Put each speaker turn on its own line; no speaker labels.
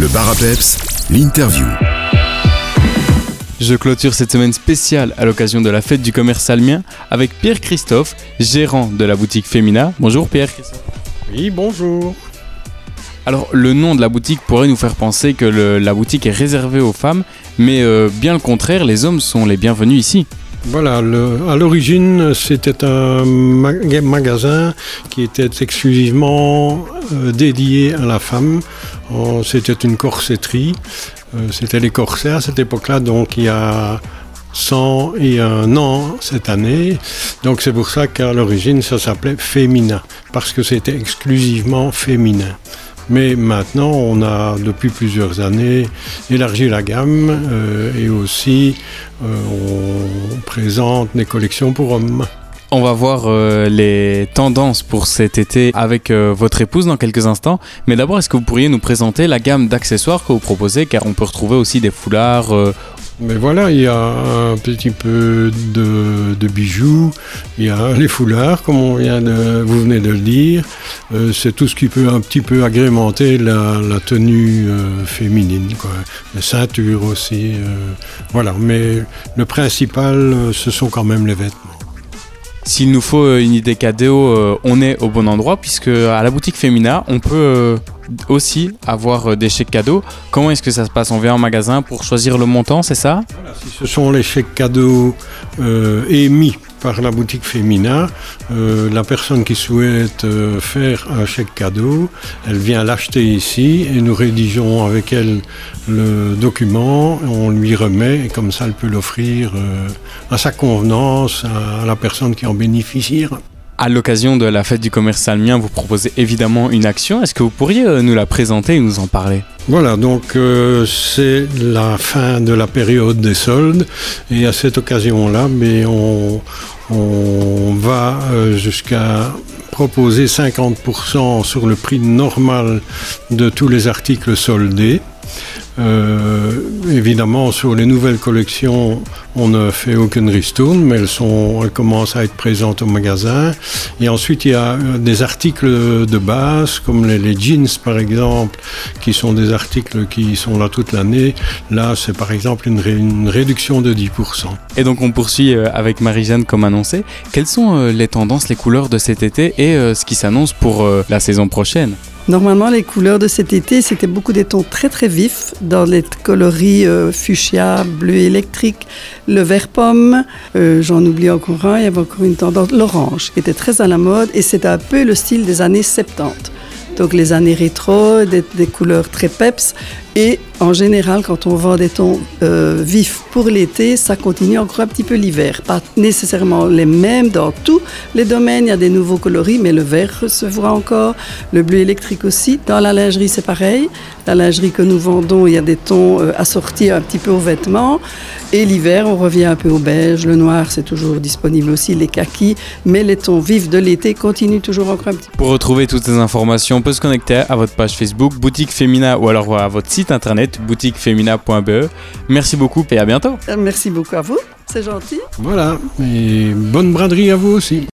Le bar à peps, l'interview.
Je clôture cette semaine spéciale à l'occasion de la fête du commerce salmien avec Pierre Christophe, gérant de la boutique Femina. Bonjour Pierre.
Oui, bonjour.
Alors le nom de la boutique pourrait nous faire penser que le- la boutique est réservée aux femmes, mais euh, bien le contraire, les hommes sont les bienvenus ici.
Voilà, le- à l'origine, c'était un ma- magasin qui était exclusivement euh, dédié à la femme. Oh, C'était une corsetterie. Euh, c'était les corsets à cette époque-là, donc il y a 100 et un an cette année. Donc c'est pour ça qu'à l'origine, ça s'appelait Féminin, parce que c'était exclusivement féminin. Mais maintenant, on a depuis plusieurs années élargi la gamme euh, et aussi euh, on présente des collections pour hommes.
On va voir euh, les tendances pour cet été avec euh, votre épouse dans quelques instants. Mais d'abord, est-ce que vous pourriez nous présenter la gamme d'accessoires que vous proposez? Car on peut retrouver aussi des foulards. euh,
Mais voilà, il y a un petit peu de, bijoux, il y a les foulards, comme on vient de, vous venez de le dire. C'est tout ce qui peut un petit peu agrémenter la, tenue féminine, quoi. Les ceintures aussi, voilà. Mais le principal, ce sont quand même les vêtements.
S'il nous faut euh, une idée cadeau, euh, on est au bon endroit puisque à la boutique Femina, on peut euh, aussi avoir euh, des chèques cadeaux. Comment est-ce que ça se passe? On vient en magasin pour choisir le montant, c'est ça?
Si ce sont les chèques cadeaux euh, émis par la boutique Femina, euh, la personne qui souhaite euh, faire un chèque cadeau, elle vient l'acheter ici et nous rédigeons avec elle le document, on lui remet et comme ça elle peut l'offrir euh, à sa convenance à la personne qui en bénéficiera.
À l'occasion de la fête du commerce salmien, vous proposez évidemment une action. Est-ce que vous pourriez euh, nous la présenter et nous en parler?
Voilà, donc euh, c'est la fin de la période des soldes et à cette occasion-là, mais on, va euh, jusqu'à proposer 50% sur le prix normal de tous les articles soldés. Évidemment, sur les nouvelles collections, on ne fait aucune ristourne, mais elles, sont, elles commencent à être présentes au magasin. Et ensuite, il y a euh, des articles de base, comme les, jeans par exemple, qui sont des articles qui sont là toute l'année. Là, c'est par exemple une, une réduction de 10%.
Et donc on poursuit euh, avec Marie-Jeanne comme annoncé. Quelles sont euh, les tendances, les couleurs de cet été et ce qui s'annonce pour la saison prochaine?
Normalement, les couleurs de cet été, c'était beaucoup des tons très très vifs dans les coloris euh, fuchsia, bleu électrique, le vert pomme. euh, J'en oublie encore un, il y avait encore une tendance, l'orange, qui était très à la mode et c'était un peu le style des années 70. Donc les années rétro, des, couleurs très peps. Et en général, quand on vend des tons euh, vifs pour l'été, ça continue encore un petit peu l'hiver. Pas nécessairement les mêmes dans tous les domaines. Il y a des nouveaux coloris, mais le vert se voit encore. Le bleu électrique aussi. Dans la lingerie, c'est pareil. La lingerie que nous vendons, il y a des tons euh, assortis un petit peu aux vêtements. Et l'hiver, on revient un peu au beige. Le noir, c'est toujours disponible aussi. Les kakis. Mais les tons vifs de l'été continuent toujours encore un petit peu.
Pour retrouver toutes ces informations, on peut se connecter à votre page Facebook Boutique Femina ou alors à votre site internet boutiquefemina.be. Merci beaucoup et à bientôt.
Euh, Merci beaucoup à vous. C'est gentil.
Voilà, et bonne braderie à vous aussi.